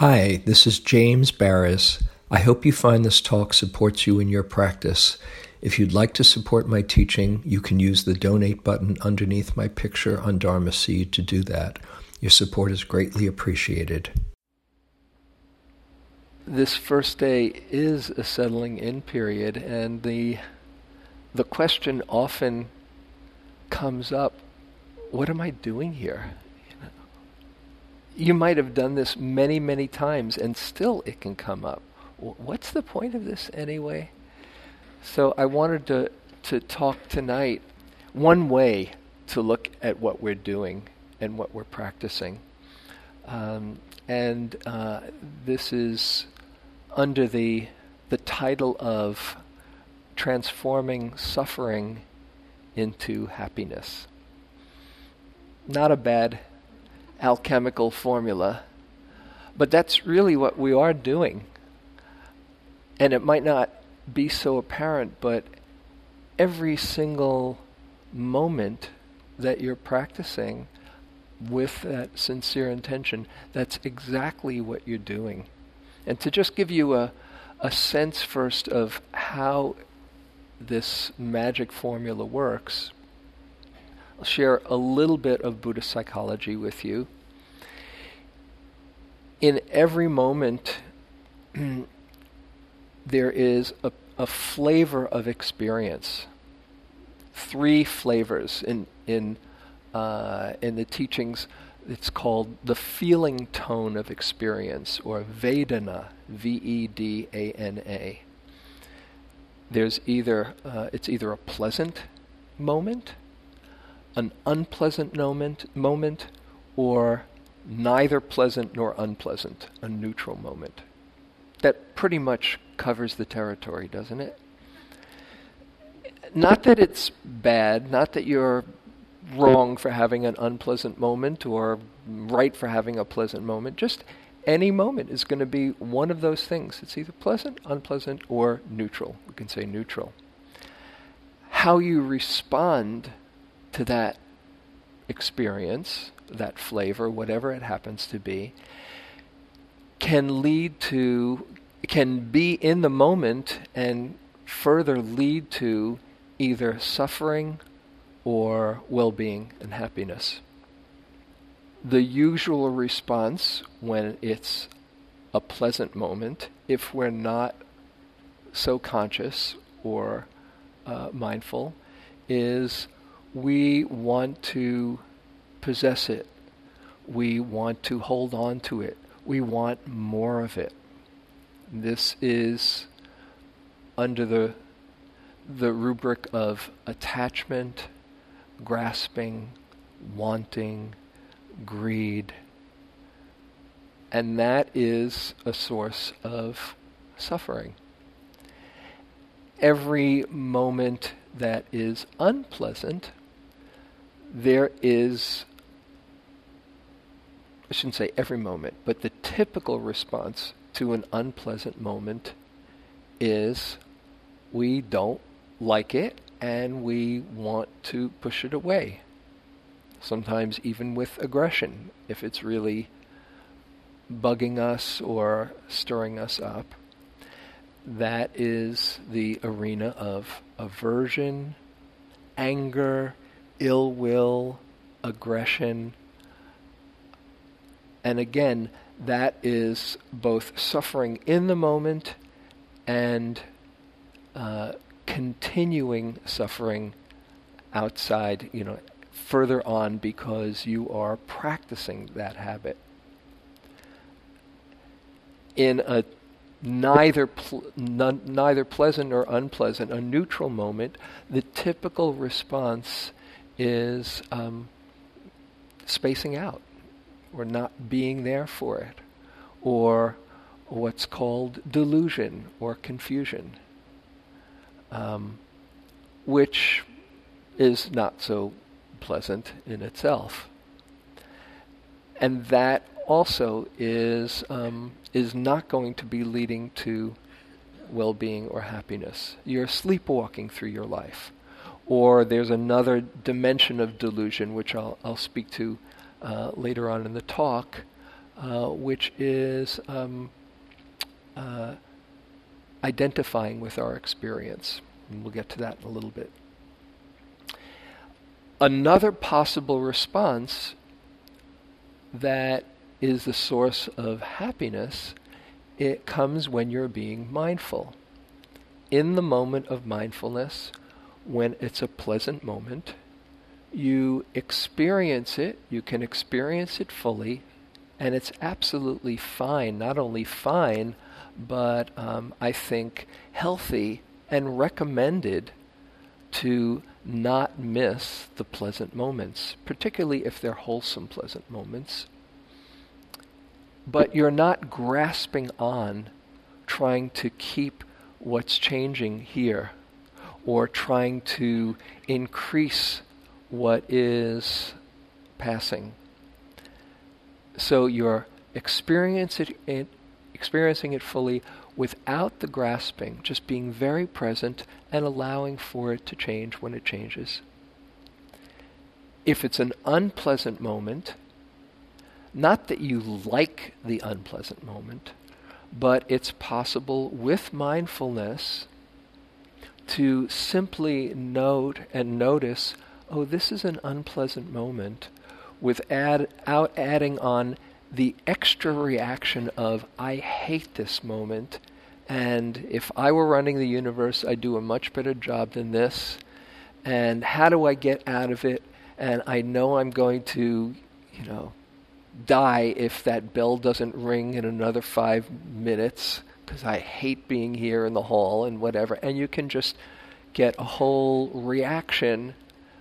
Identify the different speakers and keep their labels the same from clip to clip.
Speaker 1: Hi, this is James Baraz. I hope you find this talk supports you in your practice. If you'd like to support my teaching, you can use the donate button underneath my picture on Dharma Seed to do that. Your support is greatly appreciated.
Speaker 2: This first day is a settling in period, and the the question often comes up: What am I doing here? You might have done this many, many times, and still it can come up. What's the point of this anyway? So I wanted to to talk tonight one way to look at what we're doing and what we're practicing. Um, and uh, this is under the the title of transforming suffering into happiness. Not a bad alchemical formula, but that's really what we are doing. And it might not be so apparent, but every single moment that you're practicing with that sincere intention, that's exactly what you're doing. And to just give you a, a sense first of how this magic formula works, share a little bit of Buddhist psychology with you. In every moment, there is a, a flavor of experience. Three flavors in in uh, in the teachings. It's called the feeling tone of experience, or Vedana, V-E-D-A-N-A. There's either uh, it's either a pleasant moment, an unpleasant moment, moment, or neither pleasant nor unpleasant, a neutral moment. That pretty much covers the territory, doesn't it? Not that it's bad, not that you're wrong for having an unpleasant moment or right for having a pleasant moment. Just any moment is going to be one of those things. It's either pleasant, unpleasant, or neutral. We can say neutral. How you respond to that experience, that flavor, whatever it happens to be, can lead to, can be in the moment and further lead to either suffering or well being and happiness. The usual response when it's a pleasant moment, if we're not so conscious or uh, mindful, is we want to possess it. We want to hold on to it. We want more of it. This is under the the rubric of attachment, grasping, wanting, greed. And that is a source of suffering. Every moment that is unpleasant there is, I shouldn't say every moment, but the typical response to an unpleasant moment is we don't like it and we want to push it away. Sometimes even with aggression, if it's really bugging us or stirring us up. That is the arena of aversion, anger, ill will, aggression. And again, that is both suffering in the moment and uh, continuing suffering outside, you know, further on because you are practicing that habit. In a neither pl- neither pleasant or unpleasant, a neutral moment, the typical response is um, spacing out or not being there for it, or what's called delusion or confusion, um, which is not so pleasant in itself. And that also is um, is not going to be leading to well-being or happiness. You're sleepwalking through your life or there's another dimension of delusion, which I'll, I'll speak to uh, later on in the talk, uh, which is um, uh, identifying with our experience. And we'll get to that in a little bit. Another possible response that is the source of happiness, it comes when you're being mindful. In the moment of mindfulness, when it's a pleasant moment, you experience it, you can experience it fully, and it's absolutely fine. Not only fine, but um, I think healthy and recommended to not miss the pleasant moments, particularly if they're wholesome pleasant moments. But you're not grasping on trying to keep what's changing here or trying to increase what is passing. So you're experiencing it, experiencing it fully without the grasping, just being very present and allowing for it to change when it changes. If it's an unpleasant moment, not that you like the unpleasant moment, but it's possible with mindfulness to simply note and notice oh, this is an unpleasant moment, without adding on the extra reaction of, I hate this moment, and if I were running the universe, I'd do a much better job than this, and how do I get out of it? And I know I'm going to, you know, die if that bell doesn't ring in another five minutes because I hate being here in the hall and whatever. And you can just get a whole reaction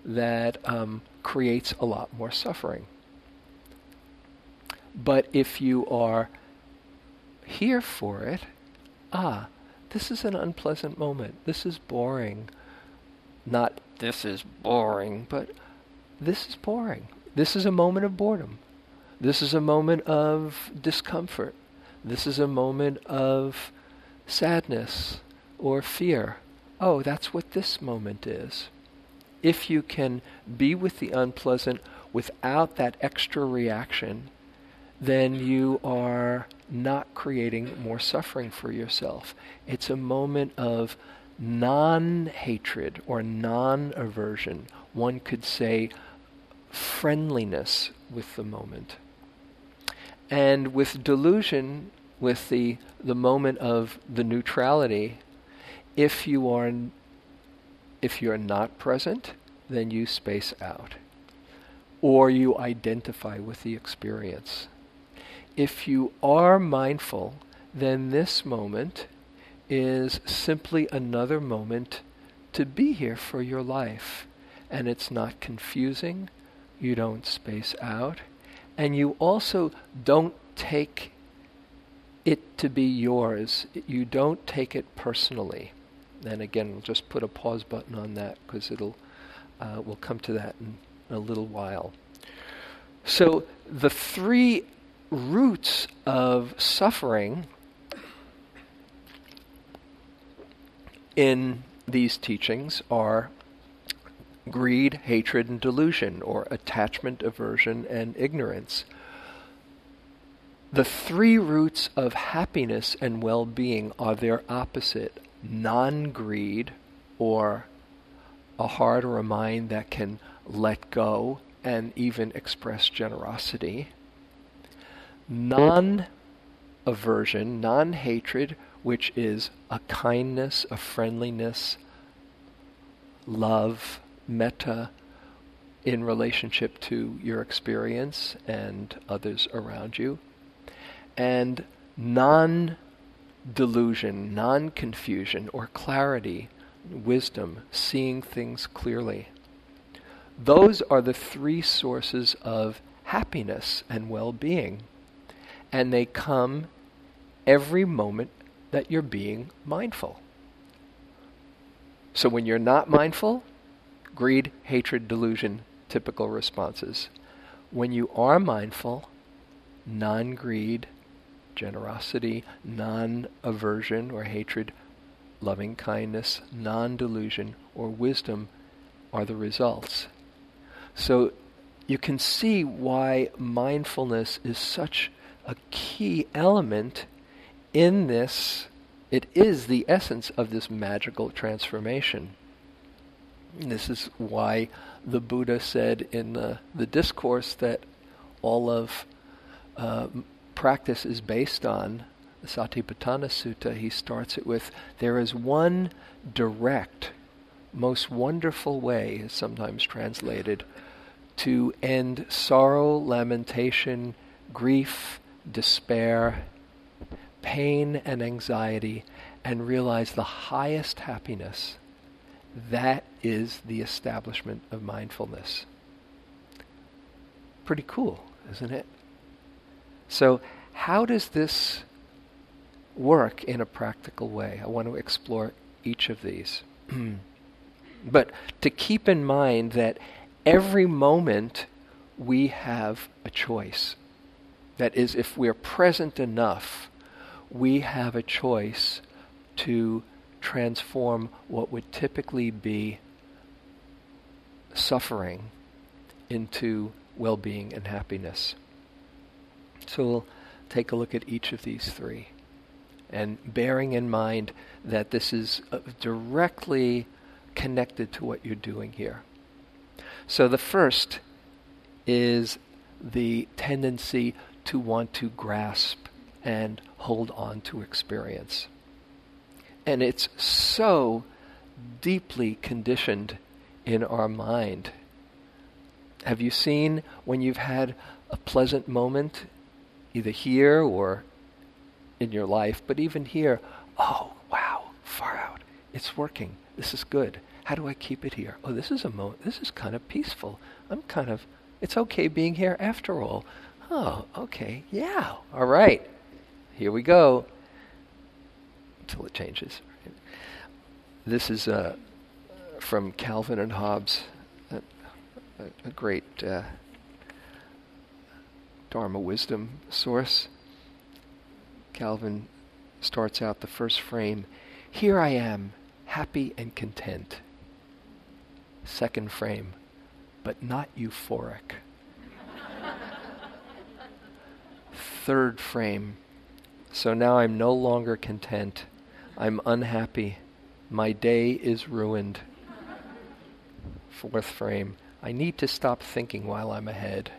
Speaker 2: that um, creates a lot more suffering. But if you are here for it, ah, this is an unpleasant moment. This is boring. Not this is boring, but this is boring. This is a moment of boredom. This is a moment of discomfort. This is a moment of sadness or fear. Oh, that's what this moment is if you can be with the unpleasant without that extra reaction, then you are not creating more suffering for yourself. It's a moment of non hatred or non aversion. One could say friendliness with the moment. And with delusion, with the, the moment of the neutrality, if you are if you're not present, then you space out. Or you identify with the experience. If you are mindful, then this moment is simply another moment to be here for your life. And it's not confusing. You don't space out. And you also don't take it to be yours. You don't take it personally. And again, we'll just put a pause button on that because it'll uh, we'll come to that in a little while. So the three roots of suffering in these teachings are greed, hatred, and delusion, or attachment, aversion, and ignorance. The three roots of happiness and well being are their opposite non greed or a heart or a mind that can let go and even express generosity. Non aversion, non hatred, which is a kindness, a friendliness, love, metta in relationship to your experience and others around you. And non delusion, non confusion, or clarity, wisdom, seeing things clearly. Those are the three sources of happiness and well being. And they come every moment that you're being mindful. So when you're not mindful, greed, hatred, delusion, typical responses. When you are mindful, non greed, generosity, non aversion or hatred, loving kindness, non delusion, or wisdom are the results. So you can see why mindfulness is such a key element in this. It is the essence of this magical transformation. This is why the Buddha said in the, the discourse that all of uh, practice is based on, the Satipatthana Sutta, he starts it with there is one direct, most wonderful way, is sometimes translated, to end sorrow, lamentation, grief, despair, pain, and anxiety, and realize the highest happiness. That is the establishment of mindfulness. Pretty cool, isn't it? So, how does this work in a practical way? I want to explore each of these. but to keep in mind that every moment we have a choice. That is, if we're present enough, we have a choice to transform what would typically be suffering into well being and happiness. So we'll take a look at each of these three. And bearing in mind that this is uh, directly connected to what you're doing here. So the first is the tendency to want to grasp and hold on to experience. And it's so deeply conditioned in our mind. Have you seen when you've had a pleasant moment, either here or in your life, but even here, oh, wow, far out. It's working. This is good. How do I keep it here? Oh, this is a moment. This is kind of peaceful. I'm kind of, it's okay being here after all. Oh, okay. Yeah. All right. Here we go. Until it changes. This is uh, from Calvin and Hobbes, a, a, great uh, Dharma wisdom source. Calvin starts out the first frame Here I am, happy and content. Second frame, but not euphoric. Third frame, so now I'm no longer content. I'm unhappy. My day is ruined. Fourth frame, I need to stop thinking while I'm ahead.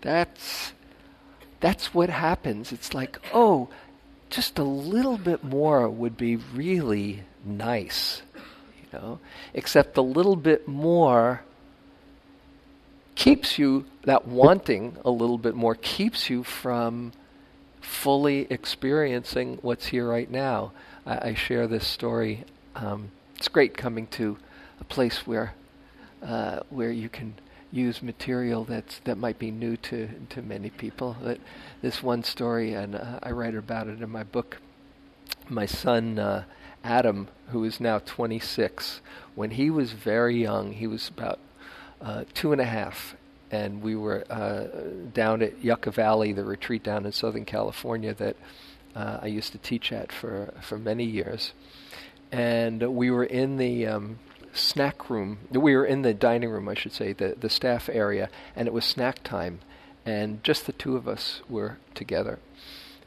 Speaker 2: That's that's what happens. It's like, oh, just a little bit more would be really nice You know, except a little bit more keeps you, that wanting a little bit more keeps you from fully experiencing what's here right now. I, I share this story. Um, it's great coming to a place where uh, where you can use material that's that might be new to to many people. That this one story, and uh, I write about it in my book. My son uh, Adam, who is now 26, when he was very young, he was about uh, two and a half, and we were uh, down at Yucca Valley, the retreat down in Southern California that uh, I used to teach at for, for many years. And we were in the um, snack room, we were in the dining room, I should say, the, the staff area, and it was snack time, and just the two of us were together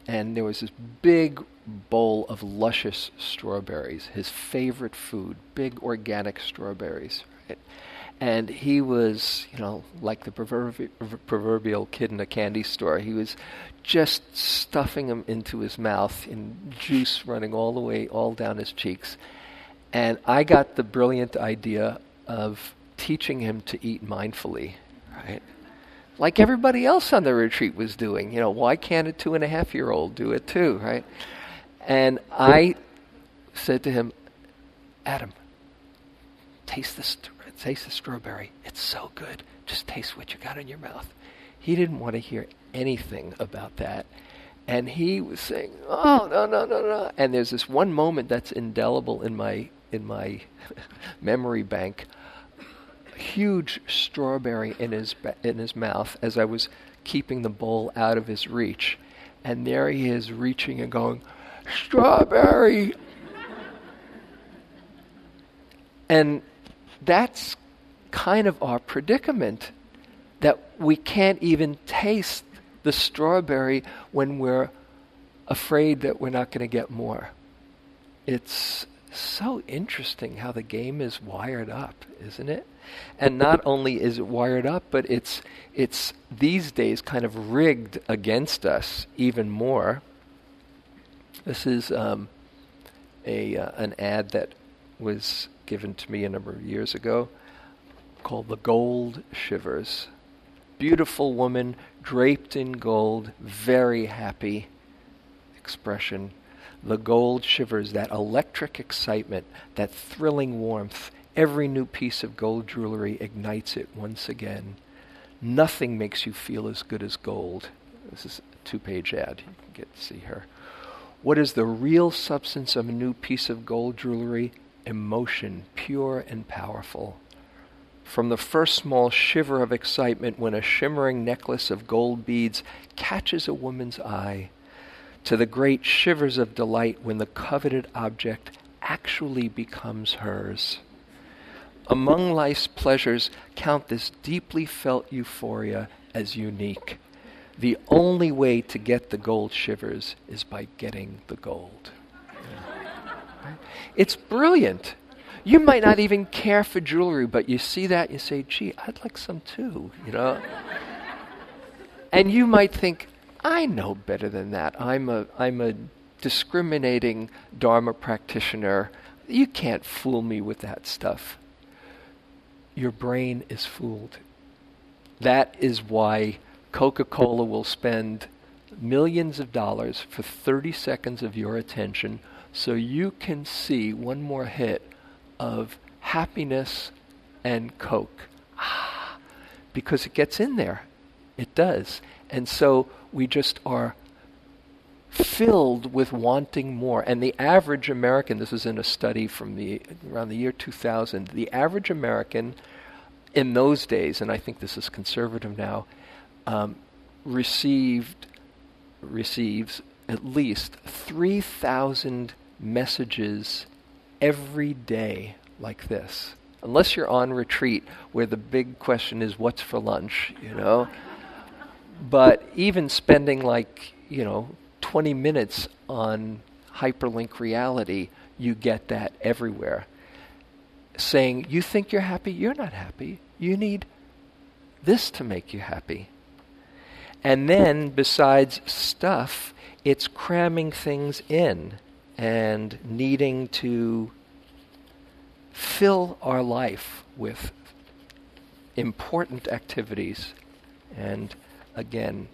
Speaker 2: and there was this big bowl of luscious strawberries, his favorite food, big organic strawberries. Right? And he was, you know, like the proverbial, kid in a candy store. He was just stuffing them into his mouth and juice running all the way, all down his cheeks. And I got the brilliant idea of teaching him to eat mindfully, right? like everybody else on the retreat was doing. You know, why can't a two and a half year old do it too, right? And I said to him, Adam, taste this taste the strawberry. It's so good. Just taste what you got in your mouth. He didn't want to hear anything about that. And he was saying, "Oh no, no, no, no!" And there's this one moment that's indelible in my in my memory bank huge strawberry in his in his mouth as I was keeping the bowl out of his reach, and there he is reaching and going, "Strawberry!" and that's kind of our predicament that we can't even taste the strawberry when we're afraid that we're not going to get more. It's so interesting how the game is wired up, isn't it? And not only is it wired up, but it's it's these days kind of rigged against us even more. This is um, a uh, an ad that was given to me a number of years ago called The Gold Shivers. Beautiful woman draped in gold, very happy expression. The gold shivers, that electric excitement, that thrilling warmth. Every new piece of gold jewelry ignites it once again. Nothing makes you feel as good as gold. This is a two page ad. You can get to see her. What is the real substance of a new piece of gold jewelry? Emotion, pure and powerful. From the first small shiver of excitement when a shimmering necklace of gold beads catches a woman's eye, to the great shivers of delight when the coveted object actually becomes hers. Among life's pleasures, count this deeply felt euphoria as unique. The only way to get the gold shivers is by getting the gold. It's brilliant. You might not even care for jewelry, but you see that, you say, gee, I'd like some too, you know? and you might think, I know better than that. I'm a, I'm a discriminating Dharma practitioner. You can't fool me with that stuff. Your brain is fooled. That is why Coca Cola will spend millions of dollars for 30 seconds of your attention so you can see one more hit of happiness and Coke. Ah, because it gets in there. It does. And so we just are filled with wanting more. And the average American, this is in a study from the around the year 2000, the average American in those days, and I think this is conservative now, um, received receives at least 3,000 messages every day like this. Unless you're on retreat where the big question is what's for lunch, you know? but even spending like, you know, 20 minutes on hyperlink reality, you get that everywhere. Saying, you think you're happy, you're not happy. You need this to make you happy. And then, besides stuff, it's cramming things in and needing to fill our life with important activities. And again,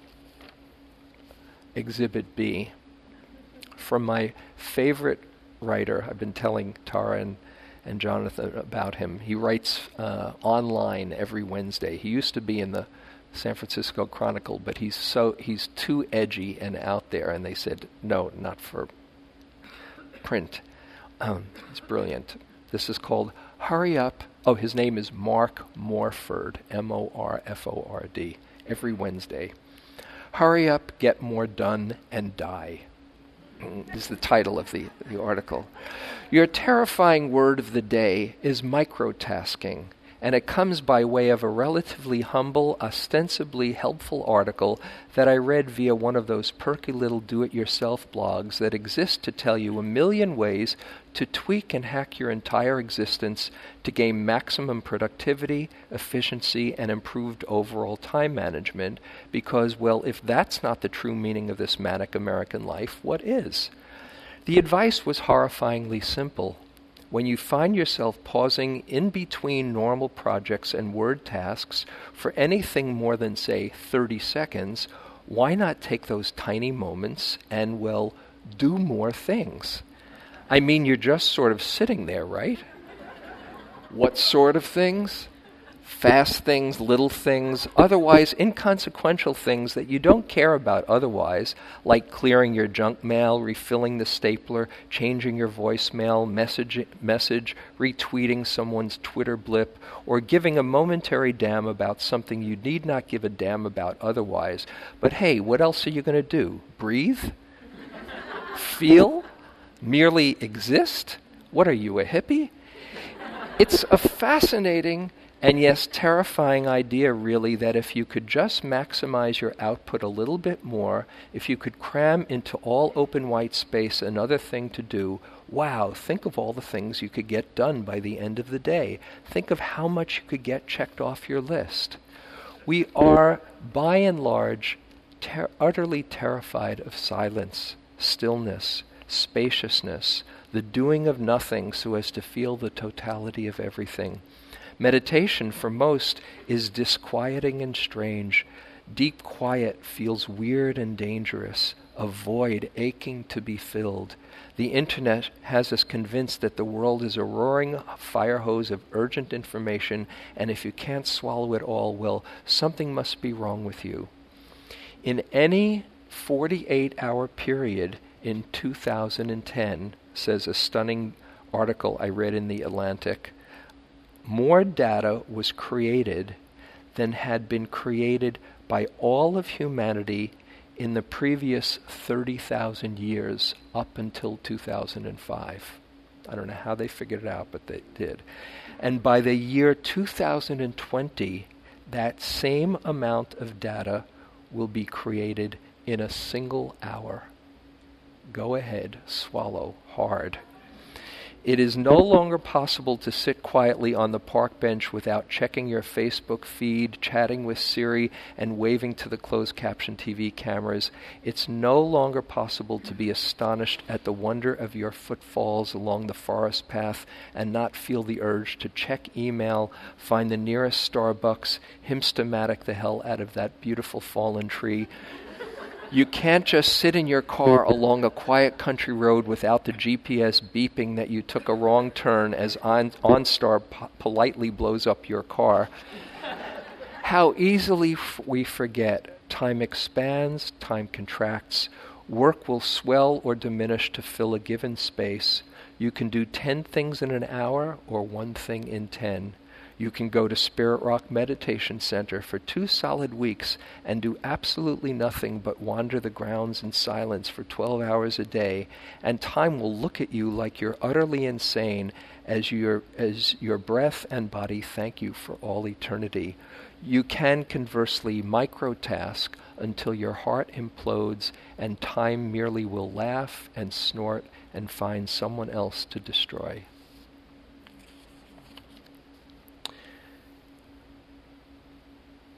Speaker 2: Exhibit B. From my favorite writer, I've been telling Tara and, and Jonathan about him. He writes uh, online every Wednesday. He used to be in the San Francisco Chronicle, but he's so he's too edgy and out there. And they said, no, not for print. Um, it's brilliant. This is called Hurry Up. Oh, his name is Mark Morford, M O R F O R D, every Wednesday. Hurry Up, Get More Done, and Die is the title of the, the article. Your terrifying word of the day is microtasking and it comes by way of a relatively humble, ostensibly helpful article that I read via one of those perky little do it yourself blogs that exist to tell you a million ways to tweak and hack your entire existence to gain maximum productivity, efficiency, and improved overall time management. Because, well, if that's not the true meaning of this manic American life, what is? The advice was horrifyingly simple when you find yourself pausing in between normal projects and word tasks for anything more than, say, 30 seconds, why not take those tiny moments and, well, do more things? I mean, you're just sort of sitting there, right? What sort of things? Fast things, little things, otherwise inconsequential things that you don't care about otherwise, like clearing your junk mail, refilling the stapler, changing your voicemail, message, message retweeting someone's Twitter blip, or giving a momentary damn about something you need not give a damn about otherwise. But hey, what else are you going to do? Breathe? Feel? Merely exist? What are you, a hippie? It's a fascinating And yes, terrifying idea really that if you could just maximize your output a little bit more, if you could cram into all open white space another thing to do, wow, think of all the things you could get done by the end of the day. Think of how much you could get checked off your list. We are, by and large, ter- utterly terrified of silence, stillness, spaciousness, the doing of nothing so as to feel the totality of everything. Meditation, for most, is disquieting and strange. Deep quiet feels weird and dangerous, a void aching to be filled. The internet has us convinced that the world is a roaring fire hose of urgent information, and if you can't swallow it all, well, something must be wrong with you. In any 48 hour period in 2010, says a stunning article I read in The Atlantic, more data was created than had been created by all of humanity in the previous 30,000 years up until 2005. I don't know how they figured it out, but they did. And by the year 2020, that same amount of data will be created in a single hour. Go ahead, swallow hard. It is no longer possible to sit quietly on the park bench without checking your Facebook feed, chatting with Siri, and waving to the closed caption TV cameras. It's no longer possible to be astonished at the wonder of your footfalls along the forest path and not feel the urge to check email, find the nearest Starbucks, hymstomatic the hell out of that beautiful fallen tree, you can't just sit in your car along a quiet country road without the GPS beeping that you took a wrong turn as on, OnStar po- politely blows up your car. How easily f- we forget. Time expands, time contracts. Work will swell or diminish to fill a given space. You can do 10 things in an hour or one thing in 10. You can go to Spirit Rock Meditation Center for two solid weeks and do absolutely nothing but wander the grounds in silence for 12 hours a day, and time will look at you like you're utterly insane as your, as your breath and body thank you for all eternity. You can conversely microtask until your heart implodes and time merely will laugh and snort and find someone else to destroy.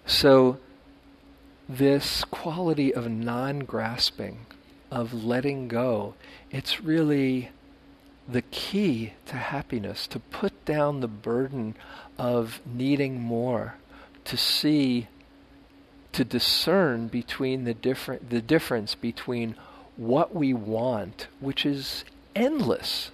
Speaker 2: So, this quality of non grasping, of letting go, it's really the key to happiness, to put down the burden of needing more, to see, to discern between the different the difference between what we want, which is endless,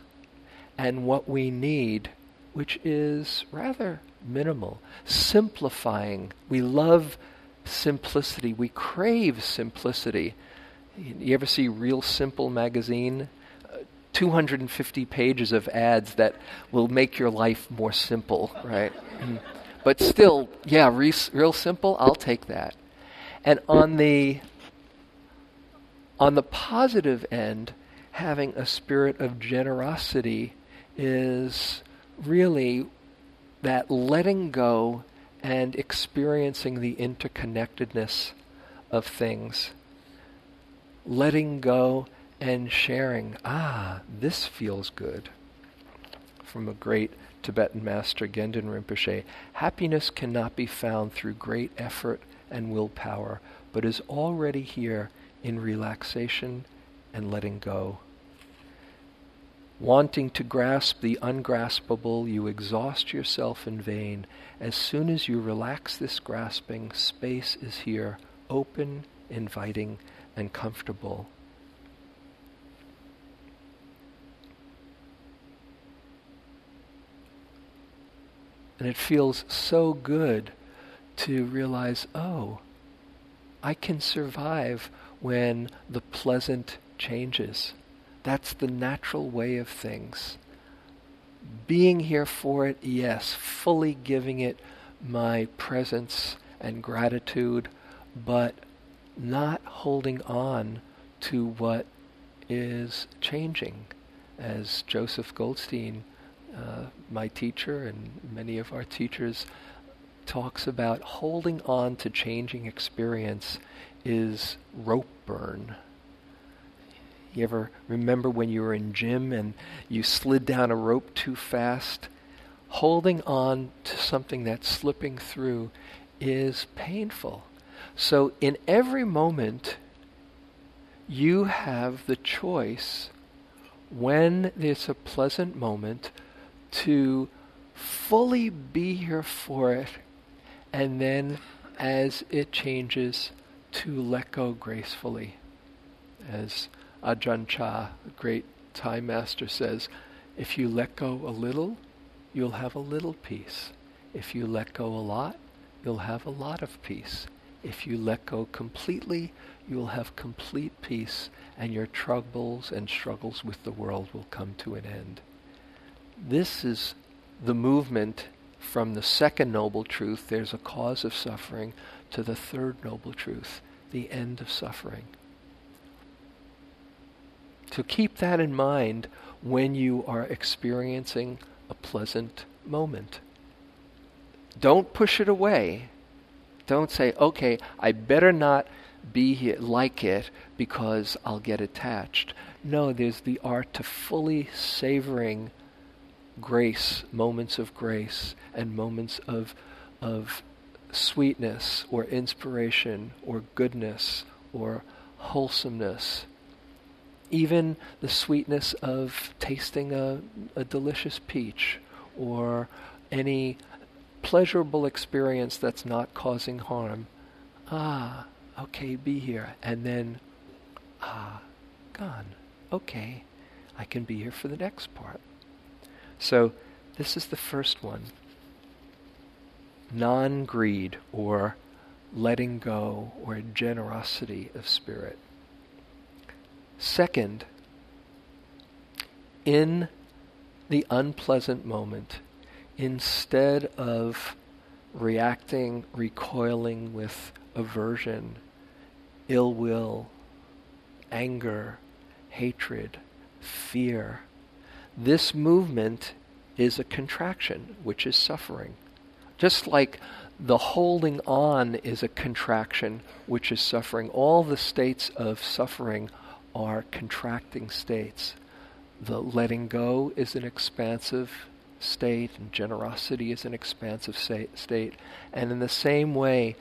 Speaker 2: and what we need, which is rather minimal, simplifying. We love simplicity. We crave simplicity. You ever see Real Simple magazine? Uh, 250 pages of ads that will make your life more simple, right? Mm. but still, yeah, re- real simple, I'll take that. And on the on the positive end, having a spirit of generosity is really that letting go and experiencing the interconnectedness of things. Letting go and sharing. Ah, this feels good. From a great Tibetan master, Gendün Rinpoche, happiness cannot be found through great effort and willpower, but is already here in relaxation and letting go. Wanting to grasp the ungraspable, you exhaust yourself in vain. As soon as you relax this grasping, space is here, open, inviting, and comfortable. And it feels so good to realize, oh, I can survive when the pleasant changes. That's the natural way of things. Being here for it, yes, fully giving it my presence and gratitude, but not holding on to what is changing. As Joseph Goldstein uh, my teacher and many of our teachers talks about holding on to changing experience is rope burn. You ever remember when you were in gym and you slid down a rope too fast? Holding on to something that's slipping through is painful. So, in every moment, you have the choice when there's a pleasant moment to fully be here for it and then as it changes to let go gracefully as Ajahn Chah, great Thai master, says, if you let go a little, you'll have a little peace. If you let go a lot, you'll have a lot of peace. If you let go completely, you will have complete peace, and your troubles and struggles with the world will come to an end. This is the movement from the second noble truth, there's a cause of suffering, to the third noble truth, the end of suffering. To keep that in mind when you are experiencing a pleasant moment. Don't push it away. Don't say, okay, I better not be here, like it because I'll get attached. No, there's the art to fully savoring grace, moments of grace, and moments of, of sweetness or inspiration or goodness or wholesomeness even the sweetness of tasting a, a delicious peach or any pleasurable experience that's not causing harm. Ah, okay, be here. And then, ah, gone. Okay, I can be here for the next part. So, this is the first one non greed or letting go or generosity of spirit. Second, in the unpleasant moment, instead of reacting, recoiling with aversion, ill will, anger, hatred, fear, this movement is a contraction, which is suffering. Just like the holding on is a contraction, which is suffering, all the states of suffering are contracting states. The letting go is an expansive state, and generosity is an expansive state. And in the same way,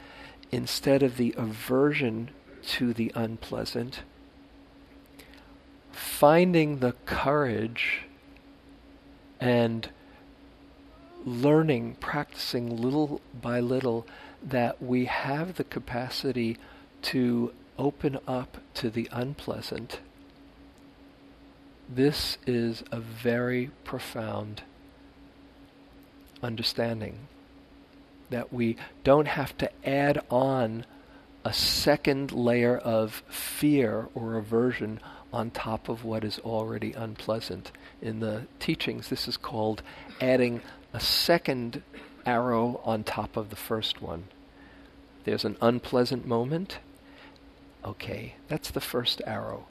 Speaker 2: instead of the aversion to the unpleasant, finding the courage and learning, practicing little by little, that we have the capacity to open up to the unpleasant, this is a very profound understanding that we don't have to add on a second layer of fear or aversion on top of what is already unpleasant. In the teachings, this is called adding a second arrow on top of the first one. There's an unpleasant moment, Okay, that's the first arrow.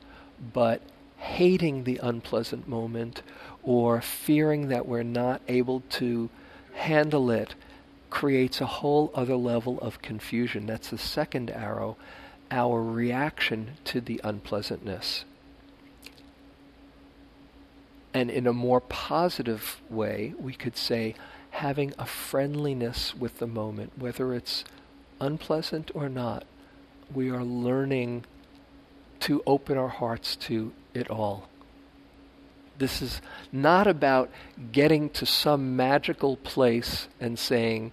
Speaker 2: But hating the unpleasant moment or fearing that we're not able to handle it creates a whole other level of confusion. That's the second arrow, our reaction to the unpleasantness. And in a more positive way, we could say having a friendliness with the moment, whether it's unpleasant or not, we are learning to open our hearts to it all. This is not about getting to some magical place and saying,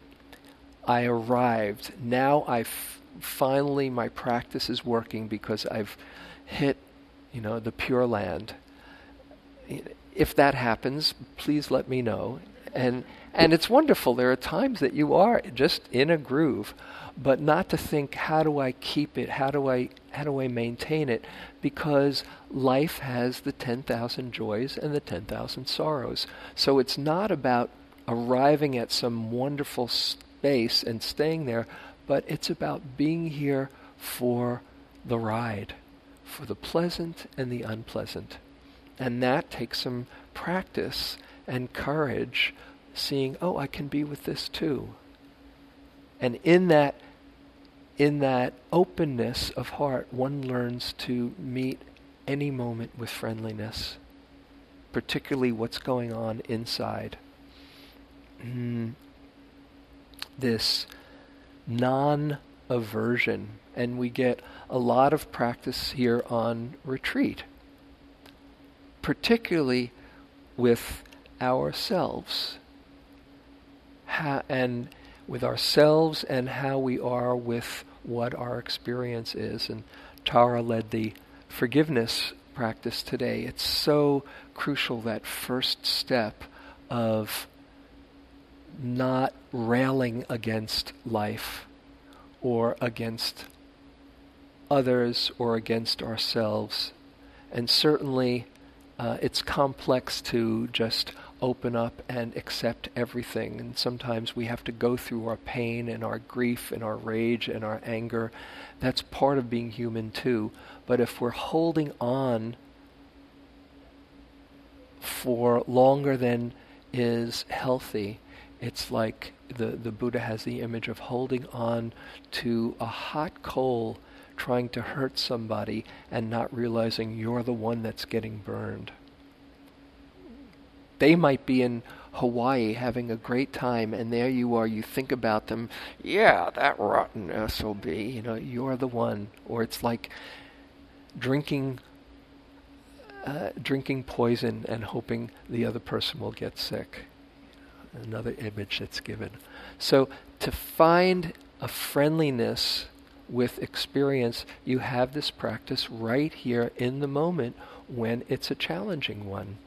Speaker 2: I arrived. Now I finally, my practice is working because I've hit, you know, the pure land. If that happens, please let me know. And, and it's wonderful. There are times that you are just in a groove but not to think how do I keep it? How do I how do I maintain it? Because life has the 10,000 joys and the 10,000 sorrows. So it's not about arriving at some wonderful space and staying there, but it's about being here for the ride, for the pleasant and the unpleasant. And that takes some practice and courage, seeing, oh, I can be with this too. And in that in that openness of heart, one learns to meet any moment with friendliness, particularly what's going on inside. Mm. This non aversion, and we get a lot of practice here on retreat, particularly with ourselves. And with ourselves and how we are with what our experience is. And Tara led the forgiveness practice today. It's so crucial that first step of not railing against life or against others or against ourselves. And certainly uh, it's complex to just open up and accept everything. And sometimes we have to go through our pain and our grief and our rage and our anger. That's part of being human too. But if we're holding on for longer than is healthy, it's like the, the Buddha has the image of holding on to a hot coal trying to hurt somebody and not realizing you're the one that's getting burned. They might be in Hawaii having a great time, and there you are. You think about them, yeah, that rotten SOB, you know, you're the one. Or it's like drinking. Uh, drinking poison and hoping the other person will get sick. Another image that's given. So, to find a friendliness with experience, you have this practice right here in the moment when it's a challenging one.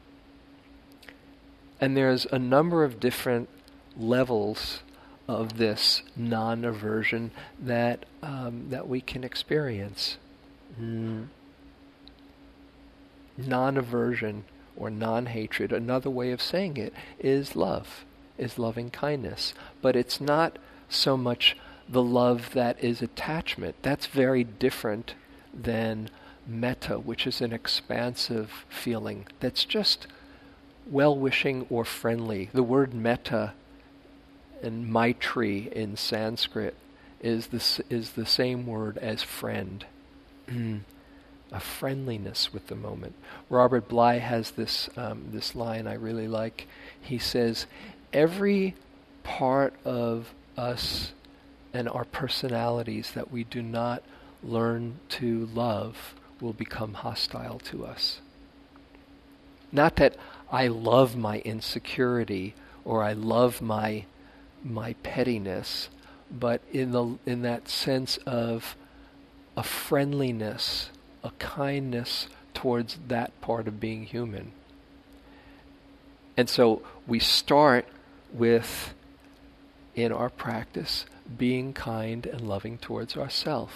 Speaker 2: And there's a number of different levels of this non-aversion that um, that we can experience. Mm. Non-aversion or non-hatred. Another way of saying it is love, is loving kindness. But it's not so much the love that is attachment. That's very different than metta, which is an expansive feeling that's just well wishing or friendly. The word metta and maitri in Sanskrit is the, is the same word as friend. a friendliness with the moment. Robert Bly has this, um, this line I really like. He says, Every part of us and our personalities that we do not learn to love will become hostile to us. Not that I love my insecurity or I love my my pettiness, but in the in that sense of a friendliness, a kindness towards that part of being human. And so we start with in our practice being kind and loving towards ourselves.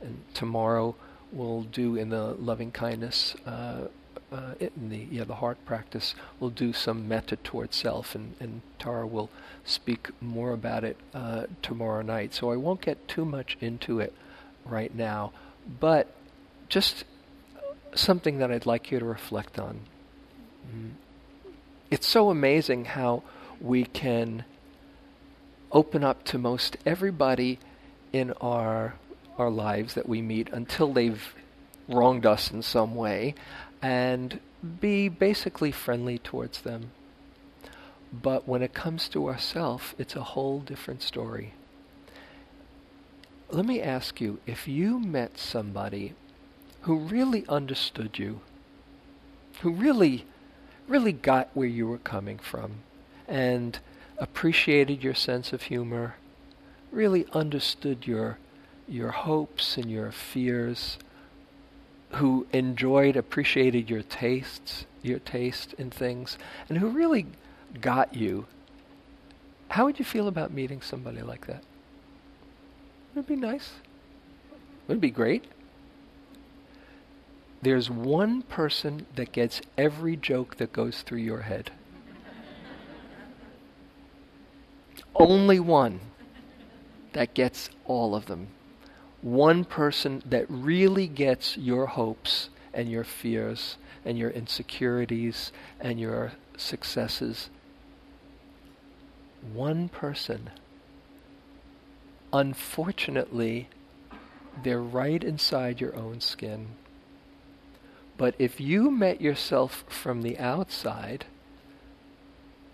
Speaker 2: And tomorrow we'll do in the loving kindness uh, uh, in the yeah the heart practice will do some metta towards self, and, and Tara will speak more about it uh, tomorrow night. So I won't get too much into it right now, but just something that I'd like you to reflect on. Mm. It's so amazing how we can open up to most everybody in our our lives that we meet until they've wronged us in some way and be basically friendly towards them. But when it comes to ourself, it's a whole different story. Let me ask you if you met somebody who really understood you, who really, really got where you were coming from, and appreciated your sense of humor, really understood your your hopes and your fears, who enjoyed, appreciated your tastes, your taste in things, and who really got you, how would you feel about meeting somebody like that? Would it be nice? Would it be great? There's one person that gets every joke that goes through your head. Only one that gets all of them one person that really gets your hopes and your fears and your insecurities and your successes, one person. Unfortunately, they're right inside your own skin. But if you met yourself from the outside,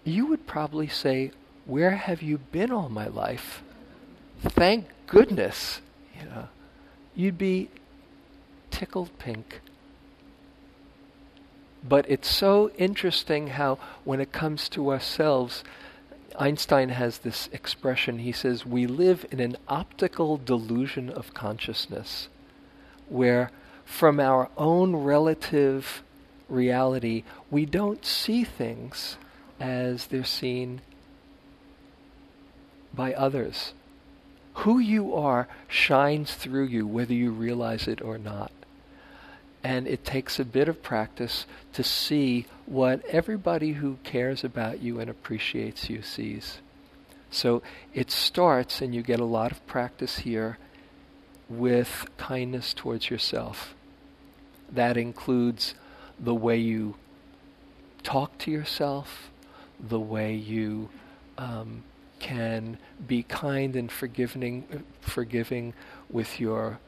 Speaker 2: you would probably say, Where have you been all my life? Thank goodness. Know, you'd be tickled pink. But it's so interesting how, when it comes to ourselves, Einstein has this expression. He says, We live in an optical delusion of consciousness, where from our own relative reality, we don't see things as they're seen by others. Who you are shines through you, whether you realize it or not. And it takes a bit of practice to see what everybody who cares about you and appreciates you sees. So it starts, and you get a lot of practice here, with kindness towards yourself. That includes the way you talk to yourself, the way you um, can be kind and forgiving, forgiving with your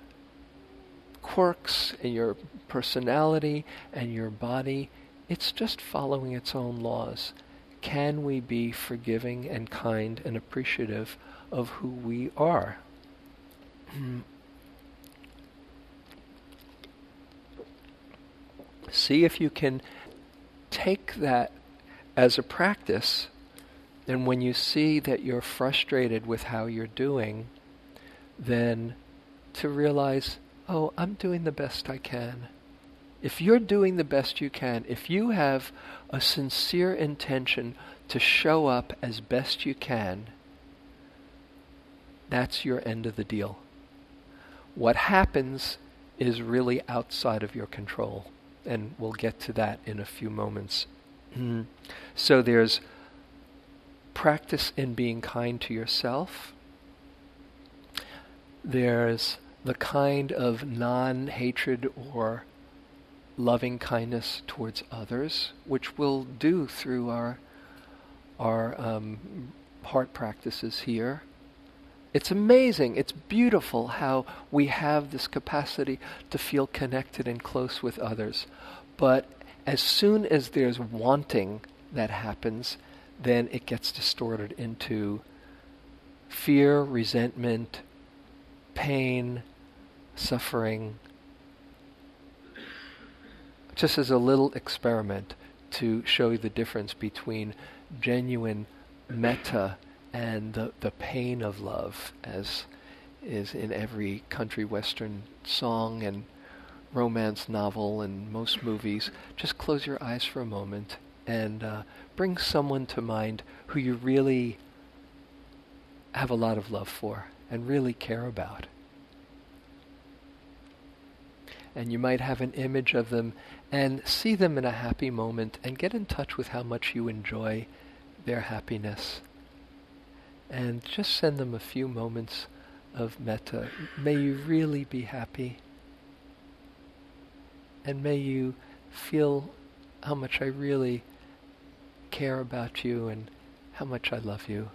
Speaker 2: quirks and your personality and your body. It's just following its own laws. Can we be forgiving and kind and appreciative of who we are? See if you can take that as a practice, and when you see that you're frustrated with how you're doing, then to realize oh, I'm doing the best I can. If you're doing the best you can, if you have a sincere intention to show up as best you can, that's your end of the deal. What happens is really outside of your control, and we'll get to that in a few moments. so there's practice in being kind to yourself. There's the kind of non hatred or loving kindness towards others, which we'll do through our our um, heart practices here. It's amazing, it's beautiful how we have this capacity to feel connected and close with others. But as soon as there's wanting that happens, then it gets distorted into fear, resentment, pain, suffering, just as a little experiment to show you the difference between genuine metta and the, the pain of love, as is in every country western song and romance novel and most movies. Just close your eyes for a moment and uh, bring someone to mind who you really have a lot of love for and really care about and you might have an image of them and see them in a happy moment and get in touch with how much you enjoy their happiness. And just send them a few moments of metta. May you really be happy. And may you feel how much I really care about you and how much I love you.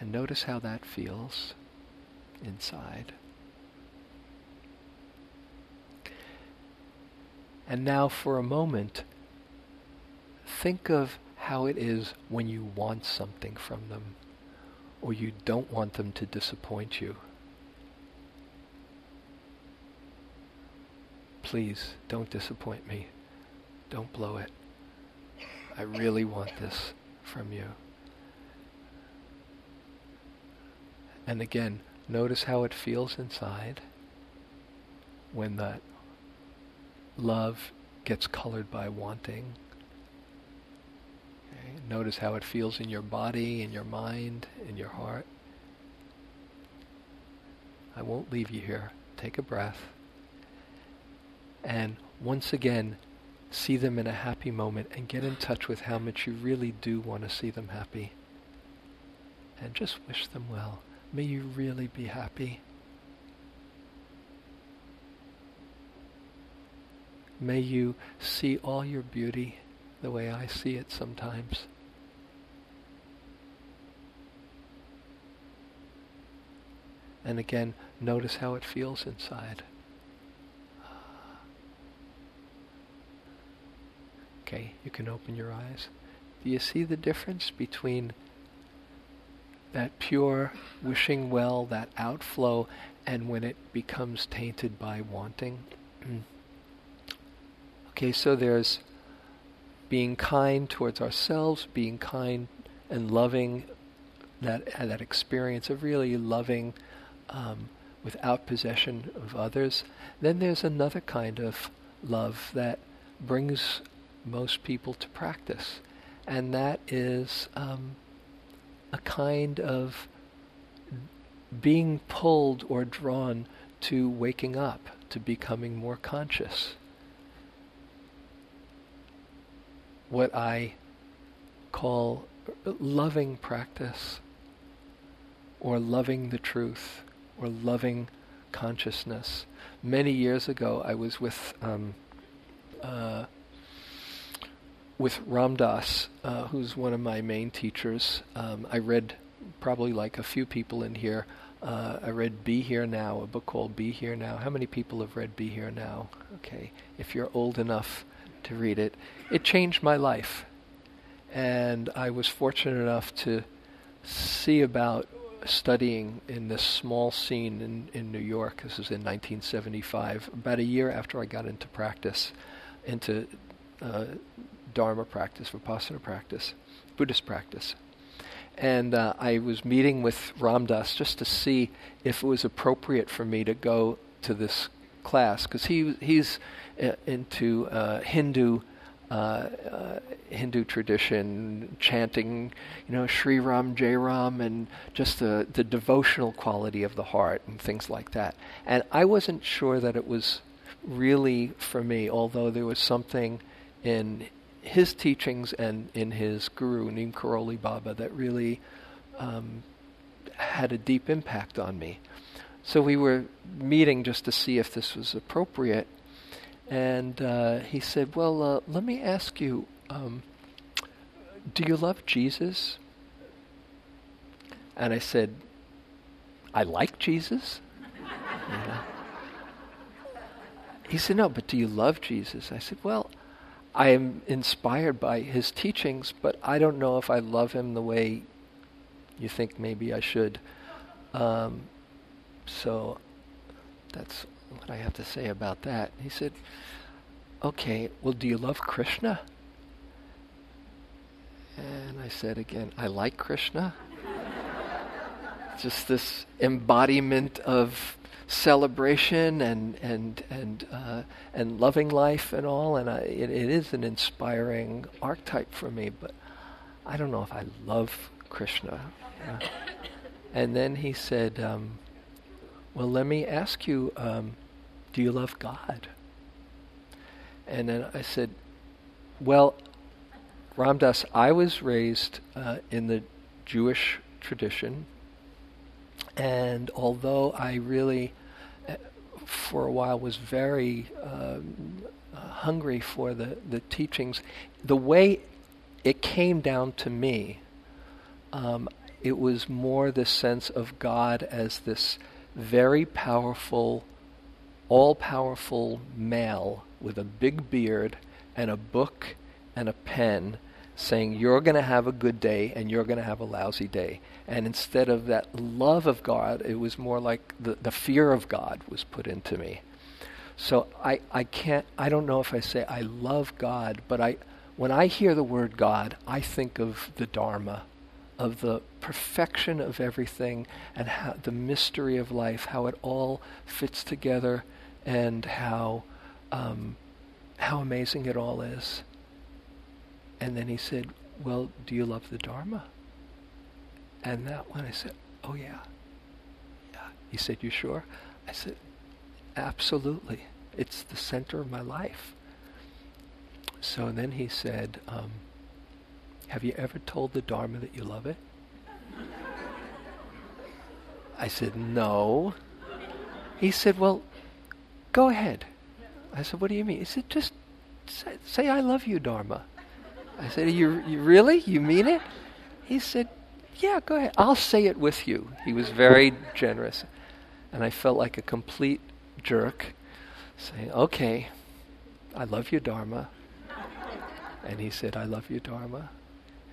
Speaker 2: And notice how that feels inside. And now, for a moment, think of how it is when you want something from them or you don't want them to disappoint you. Please don't disappoint me. Don't blow it. I really want this from you. And again, notice how it feels inside when that love gets colored by wanting. Okay? Notice how it feels in your body, in your mind, in your heart. I won't leave you here. Take a breath. And once again, see them in a happy moment and get in touch with how much you really do want to see them happy. And just wish them well. May you really be happy. May you see all your beauty the way I see it sometimes. And again, notice how it feels inside. Okay, you can open your eyes. Do you see the difference between that pure wishing well, that outflow, and when it becomes tainted by wanting? okay, so there's being kind towards ourselves, being kind and loving that uh, that experience of really loving um, without possession of others. Then there's another kind of love that brings most people to practice, and that is um, a kind of being pulled or drawn to waking up, to becoming more conscious. What I call loving practice or loving the truth or loving consciousness. Many years ago, I was with um, uh, with Ram Dass, uh, who's one of my main teachers. Um, I read probably like a few people in here. Uh, I read Be Here Now, a book called Be Here Now. How many people have read Be Here Now? Okay, if you're old enough to read it, it changed my life, and I was fortunate enough to see about studying in this small scene in, in New York. This was in 1975, about a year after I got into practice, into uh, Dharma practice, Vipassana practice, Buddhist practice. And uh, I was meeting with Ram Dass just to see if it was appropriate for me to go to this class, because he, he's uh, into uh, Hindu uh, uh, Hindu tradition, chanting, you know, Sri Ram, Jai Ram, and just the, the devotional quality of the heart and things like that. And I wasn't sure that it was really for me, although there was something in his teachings and in his guru, Neem Karoli Baba, that really um, had a deep impact on me. So we were meeting just to see if this was appropriate. And uh, he said, Well, uh, let me ask you, um, do you love Jesus? And I said, I like Jesus. You know? He said, No, but do you love Jesus? I said, Well, I am inspired by his teachings, but I don't know if I love him the way you think maybe I should. Um, so that's what I have to say about that. He said, Okay, well, do you love Krishna? And I said again, I like Krishna. Just this embodiment of celebration and and and uh, and loving life and all, and I, it, it is an inspiring archetype for me. But I don't know if I love Krishna. and then he said, um, "Well, let me ask you." Um, do you love God? And then I said, Well, Ram Dass, I was raised uh, in the Jewish tradition, and although I really, uh, for a while, was very um, hungry for the, the teachings, the way it came down to me, um, it was more the sense of God as this very powerful all powerful male with a big beard and a book and a pen saying, You're going to have a good day and you're going to have a lousy day. And instead of that love of God, it was more like the, the fear of God was put into me. So I, I can't, I don't know if I say I love God, but I, when I hear the word God, I think of the Dharma, of the perfection of everything and how, the mystery of life, how it all fits together and how um, how amazing it all is. And then he said, "Well, do you love the Dharma?" And that one, I said, "Oh yeah, yeah." He said, "You sure?" I said, "Absolutely. It's the center of my life." So then he said, um, "Have you ever told the Dharma that you love it?" I said, "No." He said, "Well, Go ahead. I said, what do you mean? He said, just say, say I love you, Dharma. I said, you, you really? You mean it? He said, yeah, go ahead. I'll say it with you. He was very generous. And I felt like a complete jerk saying, okay, I love you, Dharma. And he said, I love you, Dharma.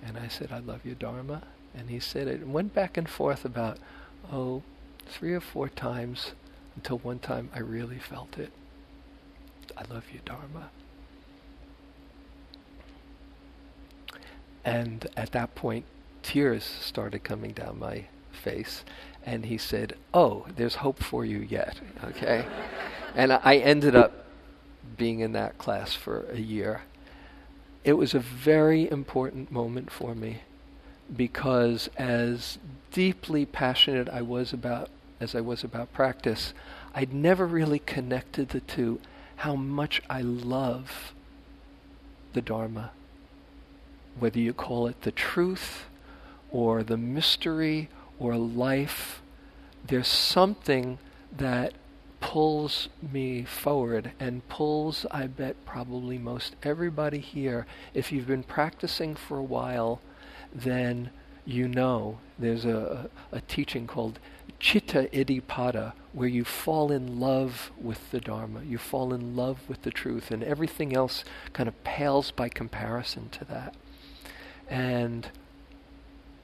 Speaker 2: And I said, I love you, Dharma. And he said it and went back and forth about, oh, three or four times until one time I really felt it. I love you, Dharma. And at that point, tears started coming down my face. And he said, Oh, there's hope for you yet. Okay? and I ended up being in that class for a year. It was a very important moment for me because as deeply passionate I was about as I was about practice, I'd never really connected the two how much I love the Dharma. Whether you call it the truth or the mystery or life, there's something that pulls me forward and pulls, I bet, probably most everybody here. If you've been practicing for a while, then you know there's a, a teaching called Chitta Iddhipada, where you fall in love with the Dharma, you fall in love with the truth, and everything else kind of pales by comparison to that. And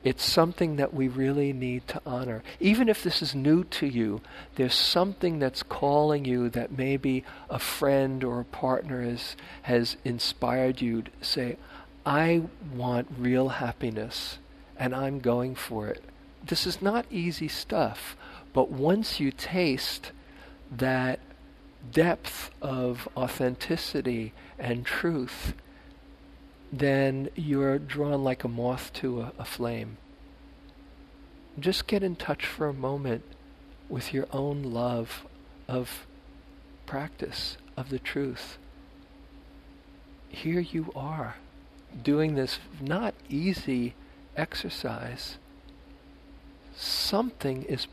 Speaker 2: it's something that we really need to honor. Even if this is new to you, there's something that's calling you that maybe a friend or a partner has, has inspired you to say, I want real happiness and I'm going for it. This is not easy stuff, but once you taste that depth of authenticity and truth, then you're drawn like a moth to a, a flame. Just get in touch for a moment with your own love of practice, of the truth. Here you are, doing this not easy exercise. Something is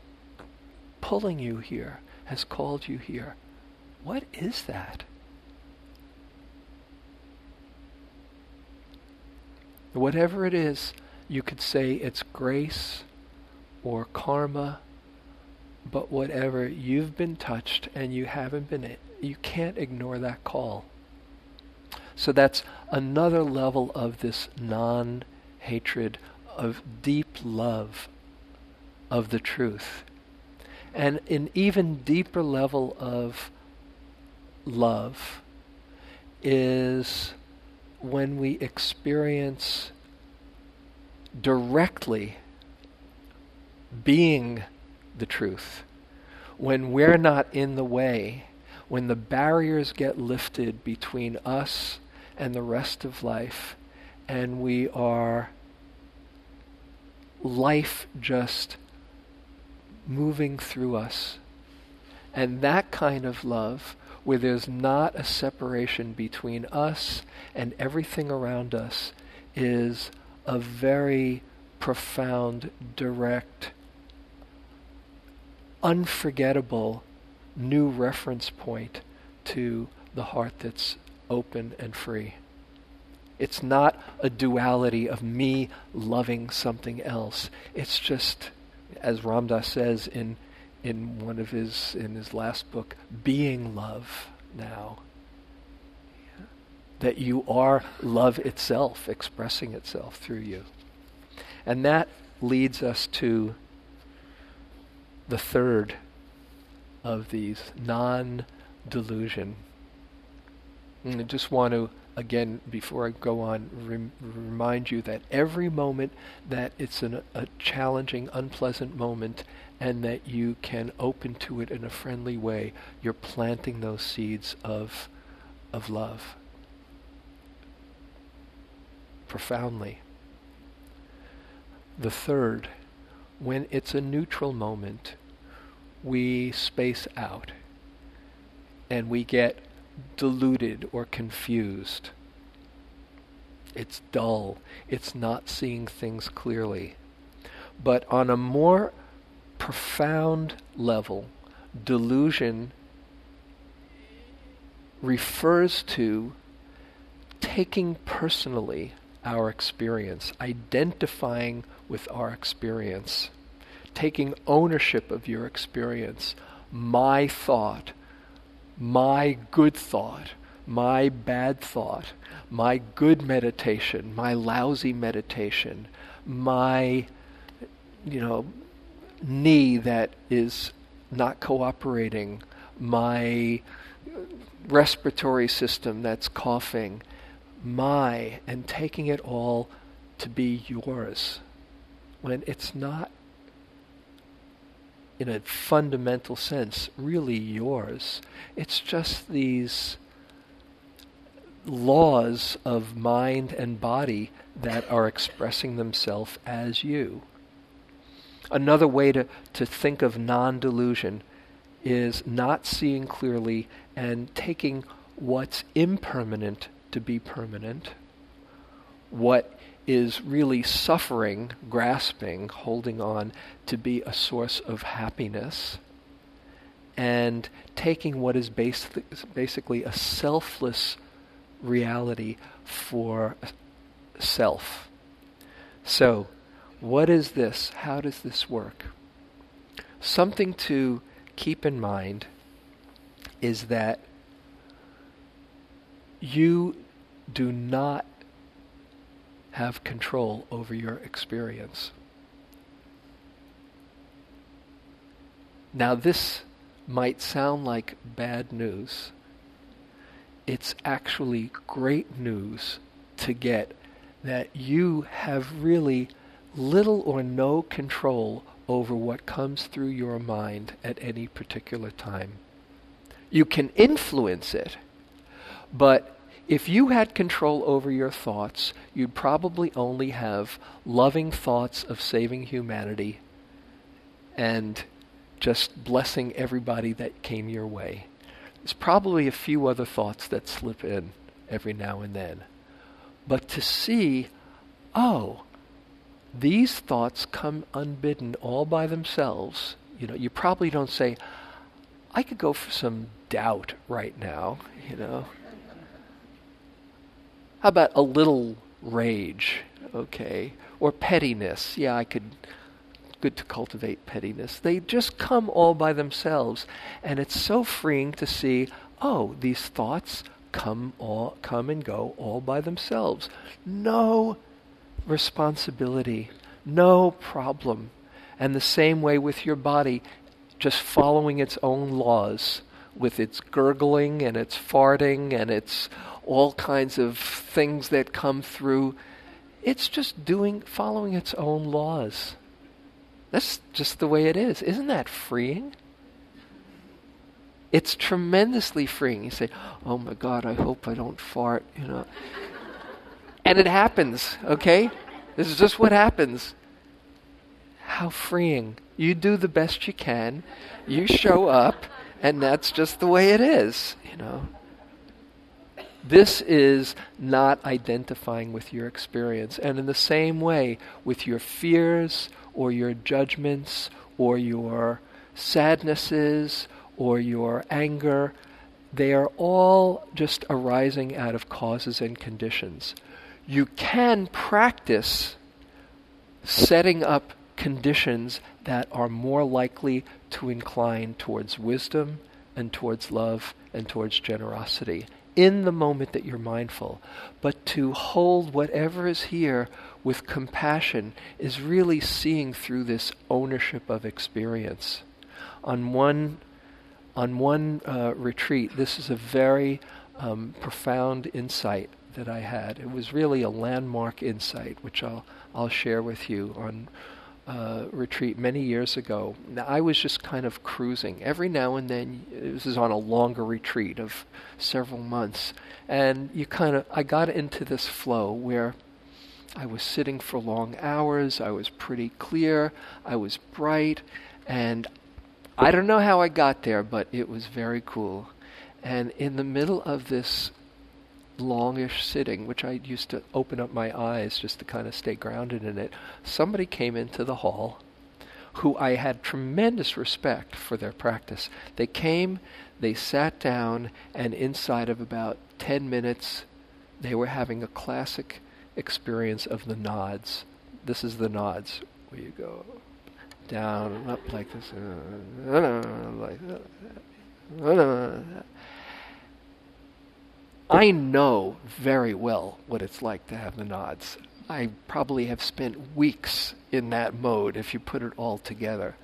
Speaker 2: pulling you here, has called you here. What is that? Whatever it is, you could say it's grace or karma, but whatever, you've been touched and you haven't been, you can't ignore that call. So that's another level of this non hatred, of deep love of the truth. And an even deeper level of love is when we experience directly being the truth, when we're not in the way, when the barriers get lifted between us and the rest of life, and we are life just moving through us. And that kind of love where there's not a separation between us and everything around us is a very profound, direct, unforgettable new reference point to the heart that's open and free. It's not a duality of me loving something else. It's just, as Ram Dass says in in one of his in his last book, being love now. That you are love itself expressing itself through you. And that leads us to the third of these non delusion. And I just want to, again, before I go on, rem- remind you that every moment that it's an, a challenging, unpleasant moment and that you can open to it in a friendly way, you're planting those seeds of, of love profoundly. The third, when it's a neutral moment, we space out and we get deluded or confused. It's dull. It's not seeing things clearly. But on a more profound level, delusion refers to taking personally our experience, identifying with our experience, taking ownership of your experience, my thought, my good thought, my bad thought, my good meditation, my lousy meditation, my, you know, knee that is not cooperating, my respiratory system that's coughing, my, and taking it all to be yours when it's not, in a fundamental sense, really yours. It's just these laws of mind and body that are expressing themselves as you. Another way to, to think of non delusion is not seeing clearly and taking what's impermanent to be permanent, what is really suffering, grasping, holding on to be a source of happiness, and taking what is basically a selfless reality for self. So, what is this? How does this work? Something to keep in mind is that you do not have control over your experience. Now, this might sound like bad news. It's actually great news to get that you have really little or no control over what comes through your mind at any particular time. You can influence it, but if you had control over your thoughts, you'd probably only have loving thoughts of saving humanity and just blessing everybody that came your way. There's probably a few other thoughts that slip in every now and then. But to see, oh, these thoughts come unbidden all by themselves. You know, you probably don't say, I could go for some doubt right now, you know. How about a little rage? Okay. Or pettiness. Yeah, I could good to cultivate pettiness. They just come all by themselves. And it's so freeing to see, oh, these thoughts come all come and go all by themselves. No responsibility, no problem. And the same way with your body, just following its own laws, with its gurgling and its farting and its all kinds of things that come through. It's just doing, following its own laws. That's just the way it is. Isn't that freeing? It's tremendously freeing. You say, "Oh my God, I hope I don't fart," you know. And it happens, okay? This is just what happens. How freeing. You do the best you can. You show up, and that's just the way it is, you know. This is not identifying with your experience. And in the same way, with your fears or your judgments or your sadnesses or your anger, they are all just arising out of causes and conditions. You can practice setting up conditions that are more likely to incline towards wisdom and towards love and towards generosity in the moment that you're mindful. But to hold whatever is here with compassion is really seeing through this ownership of experience. On one, on one uh, retreat, this is a very um, profound insight that I had. It was really a landmark insight, which I'll, I'll share with you on uh, retreat many years ago. Now, I was just kind of cruising. Every now and then, this is on a longer retreat of several months, and you kind of, I got into this flow where I was sitting for long hours. I was pretty clear. I was bright, and I don't know how I got there, but it was very cool. And in the middle of this longish sitting, which I used to open up my eyes just to kind of stay grounded in it, somebody came into the hall who I had tremendous respect for their practice. They came, they sat down, and inside of about 10 minutes, they were having a classic experience of the nods. This is the nods, where you go down and up like this, like that. I know very well what it's like to have the nods. I probably have spent weeks in that mode if you put it all together.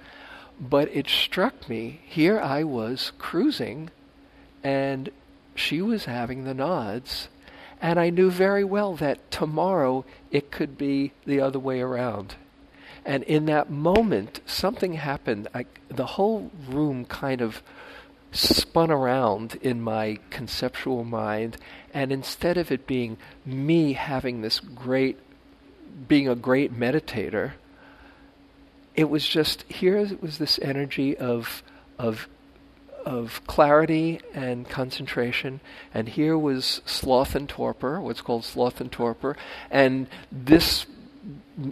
Speaker 2: But it struck me here I was cruising and she was having the nods, and I knew very well that tomorrow it could be the other way around. And in that moment, something happened. I, the whole room kind of spun around in my conceptual mind, and instead of it being me having this great, being a great meditator, it was just here was this energy of of of clarity and concentration, and here was sloth and torpor, what's called sloth and torpor, and this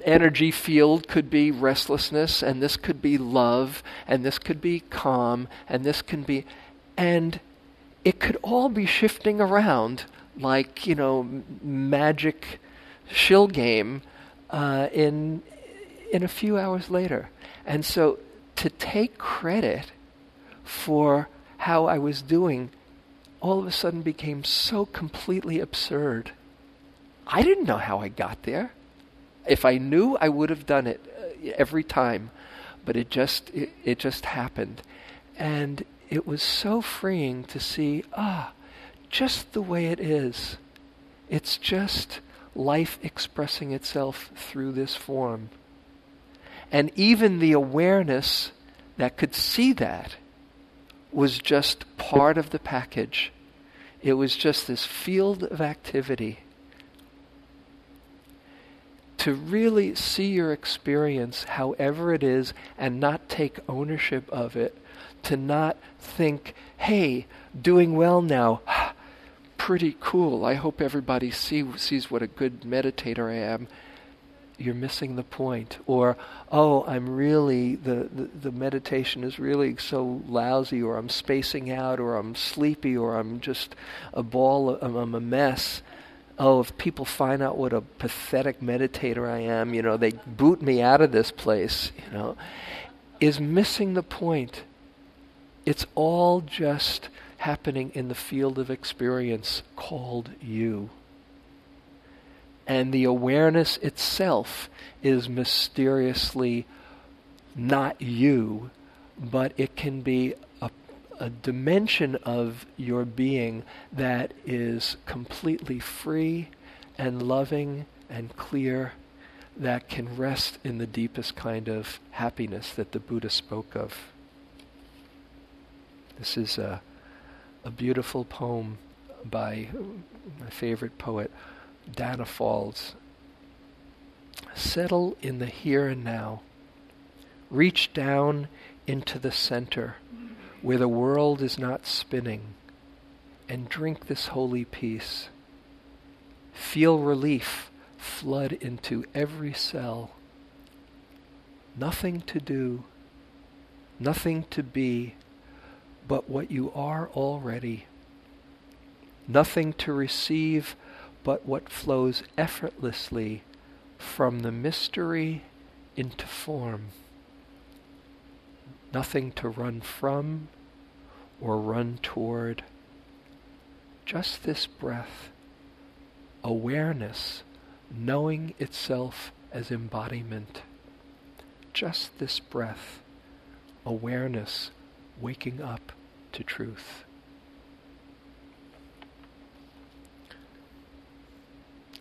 Speaker 2: energy field could be restlessness, and this could be love, and this could be calm, and this can be, and it could all be shifting around like you know magic shill game uh, in in a few hours later, and so to take credit for how I was doing all of a sudden became so completely absurd. I didn't know how I got there. If I knew, I would have done it uh, every time, but it just it, it just happened, and it was so freeing to see ah, just the way it is. It's just life expressing itself through this form, and even the awareness that could see that was just part of the package. It was just this field of activity to really see your experience, however it is, and not take ownership of it, to not think, hey, doing well now, pretty cool. I hope everybody see, sees what a good meditator I am. You're missing the point. Or, oh, I'm really, the, the, the meditation is really so lousy, or I'm spacing out, or I'm sleepy, or I'm just a ball, I'm a mess oh, if people find out what a pathetic meditator I am, you know, they boot me out of this place, you know, is missing the point. It's all just happening in the field of experience called you. And the awareness itself is mysteriously not you, but it can be a dimension of your being that is completely free and loving and clear that can rest in the deepest kind of happiness that the Buddha spoke of. This is a, a beautiful poem by my favorite poet, Danna Faulds. Settle in the here and now. Reach down into the center where the world is not spinning, and drink this holy peace. Feel relief flood into every cell. Nothing to do, nothing to be, but what you are already. Nothing to receive but what flows effortlessly from the mystery into form. Nothing to run from or run toward. Just this breath, awareness, knowing itself as embodiment. Just this breath, awareness, waking up to truth.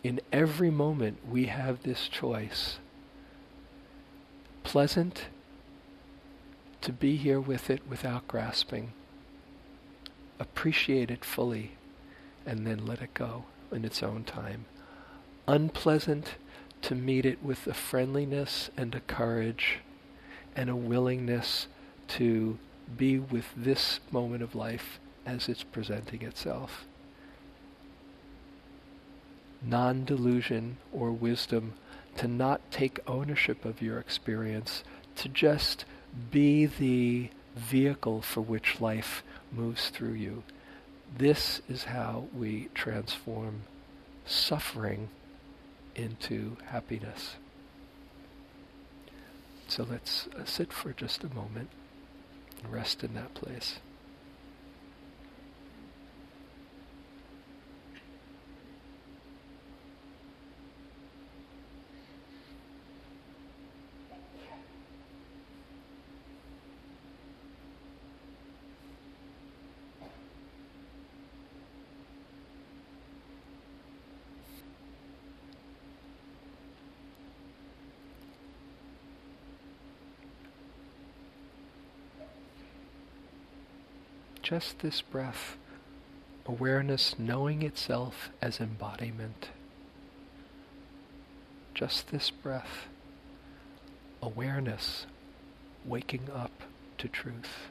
Speaker 2: In every moment, we have this choice pleasant to be here with it without grasping appreciate it fully, and then let it go in its own time. Unpleasant to meet it with a friendliness and a courage and a willingness to be with this moment of life as it's presenting itself. Non delusion or wisdom to not take ownership of your experience, to just be the vehicle for which life moves through you. This is how we transform suffering into happiness. So let's uh, sit for just a moment and rest in that place. Just this breath, awareness knowing itself as embodiment. Just this breath, awareness waking up to truth.